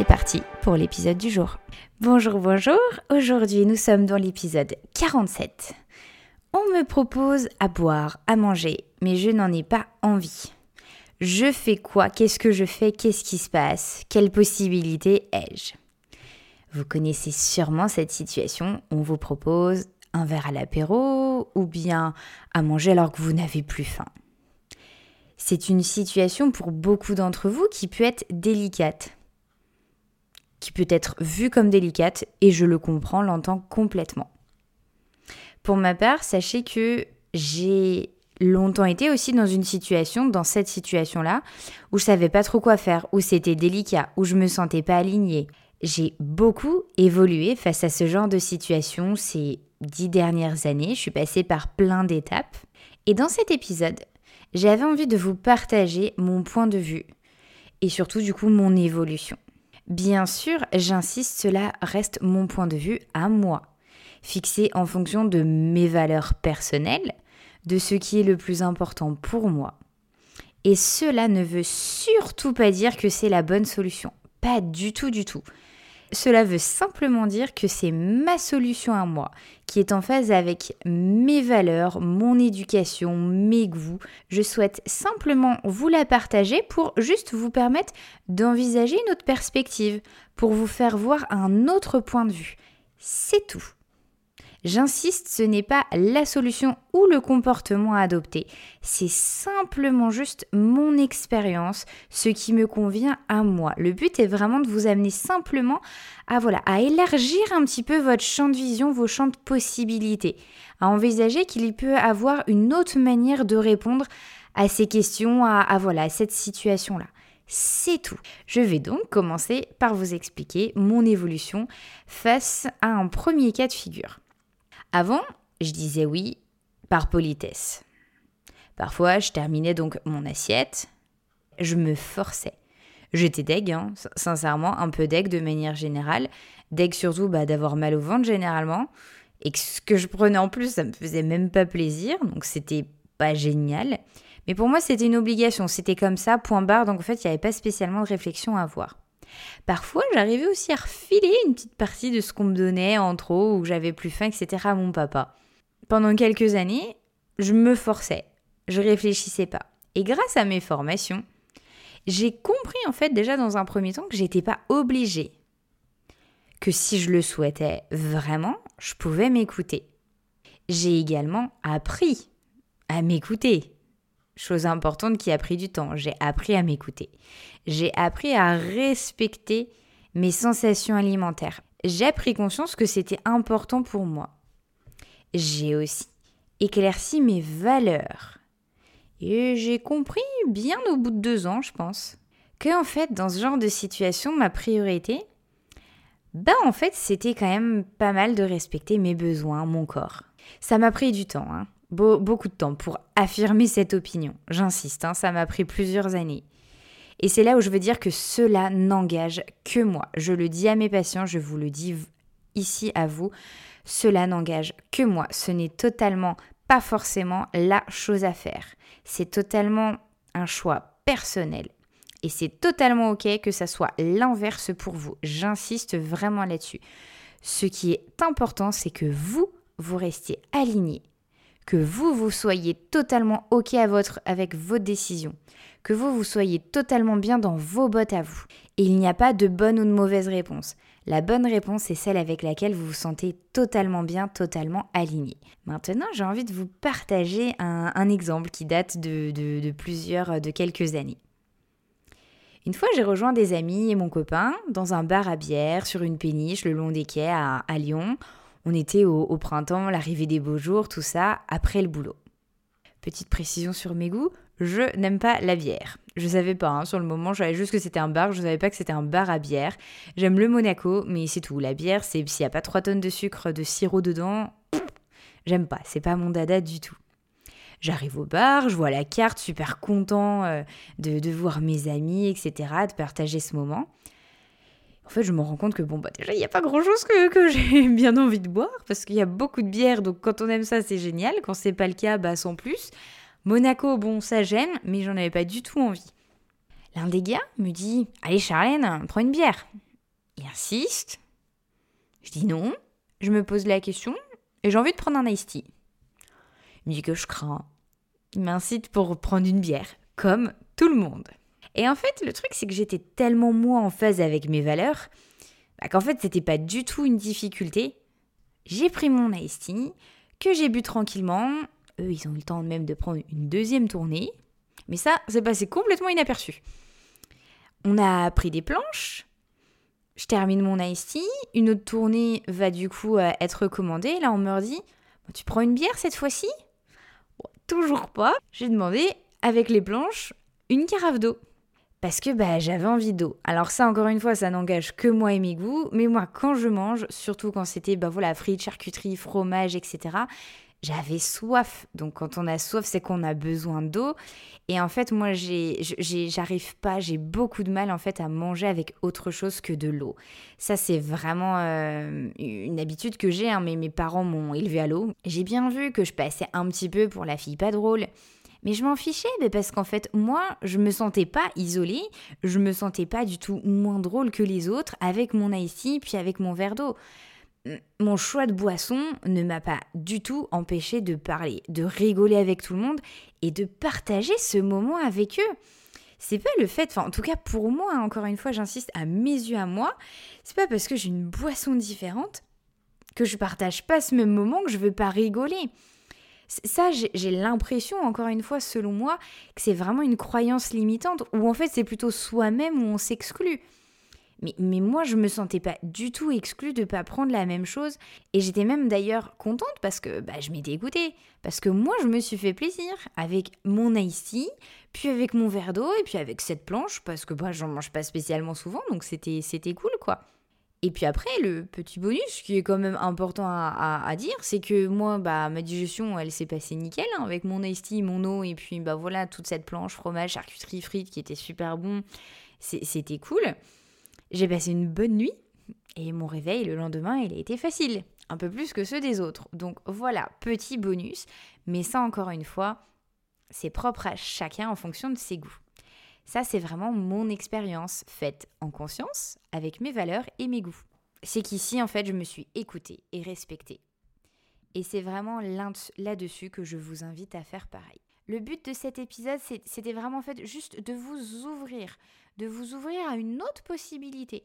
C'est parti pour l'épisode du jour. Bonjour, bonjour. Aujourd'hui, nous sommes dans l'épisode 47. On me propose à boire, à manger, mais je n'en ai pas envie. Je fais quoi? Qu'est-ce que je fais? Qu'est-ce qui se passe? Quelle possibilité ai-je? Vous connaissez sûrement cette situation. On vous propose un verre à l'apéro ou bien à manger alors que vous n'avez plus faim. C'est une situation pour beaucoup d'entre vous qui peut être délicate, qui peut être vue comme délicate et je le comprends, l'entends complètement. Pour ma part, sachez que j'ai longtemps été aussi dans une situation, dans cette situation-là, où je savais pas trop quoi faire, où c'était délicat, où je me sentais pas alignée. J'ai beaucoup évolué face à ce genre de situation ces dix dernières années. Je suis passée par plein d'étapes. Et dans cet épisode, j'avais envie de vous partager mon point de vue et surtout du coup mon évolution. Bien sûr, j'insiste, cela reste mon point de vue à moi, fixé en fonction de mes valeurs personnelles, de ce qui est le plus important pour moi. Et cela ne veut surtout pas dire que c'est la bonne solution. Pas du tout, du tout. Cela veut simplement dire que c'est ma solution à moi, qui est en phase avec mes valeurs, mon éducation, mes goûts. Je souhaite simplement vous la partager pour juste vous permettre d'envisager une autre perspective, pour vous faire voir un autre point de vue. C'est tout. J'insiste, ce n'est pas la solution ou le comportement à adopter. C'est simplement juste mon expérience, ce qui me convient à moi. Le but est vraiment de vous amener simplement à voilà, à élargir un petit peu votre champ de vision, vos champs de possibilités, à envisager qu'il peut avoir une autre manière de répondre à ces questions, à voilà, à cette situation-là. C'est tout. Je vais donc commencer par vous expliquer mon évolution face à un premier cas de figure. Avant, je disais oui par politesse. Parfois, je terminais donc mon assiette, je me forçais. J'étais deg, hein, sincèrement, un peu deg de manière générale. Deg surtout bah, d'avoir mal au ventre généralement. Et ce que je prenais en plus, ça me faisait même pas plaisir, donc c'était pas génial. Mais pour moi, c'était une obligation, c'était comme ça, point barre, donc en fait, il n'y avait pas spécialement de réflexion à avoir. Parfois, j'arrivais aussi à refiler une petite partie de ce qu'on me donnait en trop ou j'avais plus faim, etc. à mon papa. Pendant quelques années, je me forçais, je réfléchissais pas. Et grâce à mes formations, j'ai compris en fait déjà dans un premier temps que j'étais pas obligée. Que si je le souhaitais vraiment, je pouvais m'écouter. J'ai également appris à m'écouter. Chose importante qui a pris du temps. J'ai appris à m'écouter. J'ai appris à respecter mes sensations alimentaires. J'ai pris conscience que c'était important pour moi. J'ai aussi éclairci mes valeurs. Et j'ai compris bien au bout de deux ans, je pense, que en fait, dans ce genre de situation, ma priorité, bah en fait, c'était quand même pas mal de respecter mes besoins, mon corps. Ça m'a pris du temps, hein beaucoup de temps pour affirmer cette opinion. J'insiste, hein, ça m'a pris plusieurs années. Et c'est là où je veux dire que cela n'engage que moi. Je le dis à mes patients, je vous le dis ici à vous, cela n'engage que moi. Ce n'est totalement pas forcément la chose à faire. C'est totalement un choix personnel. Et c'est totalement OK que ça soit l'inverse pour vous. J'insiste vraiment là-dessus. Ce qui est important, c'est que vous, vous restiez aligné que vous, vous soyez totalement OK à votre, avec vos décisions, que vous, vous soyez totalement bien dans vos bottes à vous. Et il n'y a pas de bonne ou de mauvaise réponse. La bonne réponse est celle avec laquelle vous vous sentez totalement bien, totalement aligné. Maintenant, j'ai envie de vous partager un, exemple qui date de, plusieurs, de quelques années. Une fois, j'ai rejoint des amis et mon copain dans un bar à bière sur une péniche le long des quais à Lyon. On était au, printemps, l'arrivée des beaux jours, tout ça, après le boulot. Petite précision sur mes goûts, Je n'aime pas la bière. Je savais pas, hein, sur le moment, je savais juste que c'était un bar, je savais pas que c'était un bar à bière. J'aime le Monaco, mais c'est tout. La bière, c'est s'il n'y a pas 3 tonnes de sucre, de sirop dedans, j'aime pas, c'est pas mon dada du tout. J'arrive au bar, je vois la carte, super content euh, de, de, voir mes amis, etc., de partager ce moment. En fait, je me rends compte que, bon, bah déjà, il n'y a pas grand-chose que, que j'ai bien envie de boire, parce qu'il y a beaucoup de bière, donc quand on aime ça, c'est génial. Quand c'est pas le cas, bah sans plus. Monaco, bon, ça gêne, mais j'en avais pas du tout envie. L'un des gars me dit Allez, Charlène, prends une bière. Il insiste. Je dis non. Je me pose la question et j'ai envie de prendre un iced tea. Il me dit que je crains. Il m'incite pour prendre une bière, comme tout le monde. Et en fait, le truc, c'est que j'étais tellement moi en phase avec mes valeurs bah, qu'en fait, c'était pas du tout une difficulté. J'ai pris mon iced que j'ai bu tranquillement. Eux, ils ont eu le temps même de prendre une deuxième tournée. Mais ça, c'est passé complètement inaperçu. On a pris des planches. Je termine mon iced tea. Une autre tournée va du coup euh, être commandée. Là, on me dit Tu prends une bière cette fois-ci? Toujours pas. J'ai demandé, avec les planches, une carafe d'eau. Parce que bah, j'avais envie d'eau. Alors ça, encore une fois, ça n'engage que moi et mes goûts. Mais moi, quand je mange, surtout quand c'était bah, voilà, frites, charcuterie, fromage, etc., j'avais soif. Donc quand on a soif, c'est qu'on a besoin d'eau. Et en fait, moi, j'arrive pas, j'ai beaucoup de mal en fait à manger avec autre chose que de l'eau. Ça, c'est vraiment euh, une habitude que j'ai. Hein, mais mes parents m'ont élevé à l'eau. J'ai bien vu que je passais un petit peu pour la fille pas drôle. Mais je m'en fichais parce qu'en fait, moi, je me sentais pas isolée, je me sentais pas du tout moins drôle que les autres avec mon icy puis avec mon verre d'eau mon choix de boisson ne m'a pas du tout empêché de parler, de rigoler avec tout le monde et de partager ce moment avec eux. C'est pas le fait, enfin en tout cas pour moi, hein, encore une fois, j'insiste à mes yeux à moi, c'est pas parce que j'ai une boisson différente que je partage pas ce même moment que je veux pas rigoler. Ça, j'ai l'impression, encore une fois, selon moi, que c'est vraiment une croyance limitante, où en fait c'est plutôt soi-même où on s'exclut. Mais, mais, moi, je me sentais pas du tout exclue de pas prendre la même chose. Et j'étais même d'ailleurs contente parce que bah, je m'étais écoutée. Parce que moi, je me suis fait plaisir avec mon icy, puis avec mon verre d'eau, et puis avec cette planche, parce que bah, j'en mange pas spécialement souvent, donc c'était cool, quoi. Et puis après, le petit bonus qui est quand même important à, dire, c'est que moi, bah, ma digestion, elle s'est passée nickel, hein, avec mon icy, mon eau, et puis bah voilà, toute cette planche, fromage, charcuterie, frites qui était super bon. C'était cool. J'ai passé une bonne nuit et mon réveil le lendemain, il a été facile, un peu plus que ceux des autres. Donc voilà, petit bonus, mais ça encore une fois, c'est propre à chacun en fonction de ses goûts. Ça, c'est vraiment mon expérience faite en conscience avec mes valeurs et mes goûts. C'est qu'ici, en fait, je me suis écoutée et respectée. Et c'est vraiment là-dessus que je vous invite à faire pareil. Le but de cet épisode, c'était vraiment fait juste de vous ouvrir, de vous ouvrir à une autre possibilité.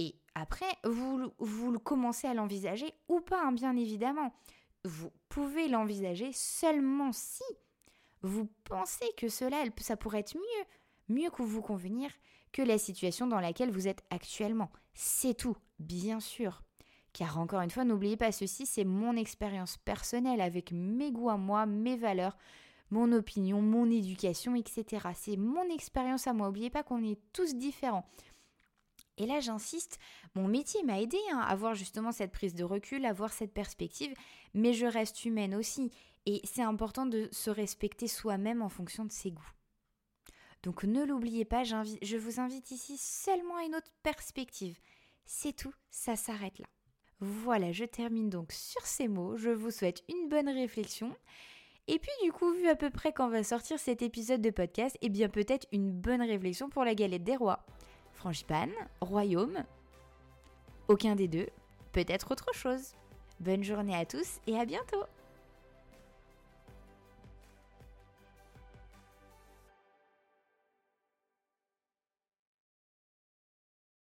Et après, vous, vous commencez à l'envisager ou pas, hein, bien évidemment. Vous pouvez l'envisager seulement si vous pensez que cela, ça pourrait être mieux, mieux que vous convenir que la situation dans laquelle vous êtes actuellement. C'est tout, bien sûr. Car encore une fois, n'oubliez pas, ceci, c'est mon expérience personnelle avec mes goûts à moi, mes valeurs, mon opinion, mon éducation, etc. C'est mon expérience à moi. N'oubliez pas qu'on est tous différents. Et là, j'insiste, mon métier m'a aidé hein, à avoir justement cette prise de recul, à avoir cette perspective, mais je reste humaine aussi. Et c'est important de se respecter soi-même en fonction de ses goûts. Donc ne l'oubliez pas, je vous invite ici seulement à une autre perspective. C'est tout, ça s'arrête là. Voilà, je termine donc sur ces mots. Je vous souhaite une bonne réflexion. Et puis du coup, vu à peu près quand va sortir cet épisode de podcast, eh bien peut-être une bonne réflexion pour la galette des rois. Frangipane, royaume, aucun des deux, peut-être autre chose. Bonne journée à tous et à bientôt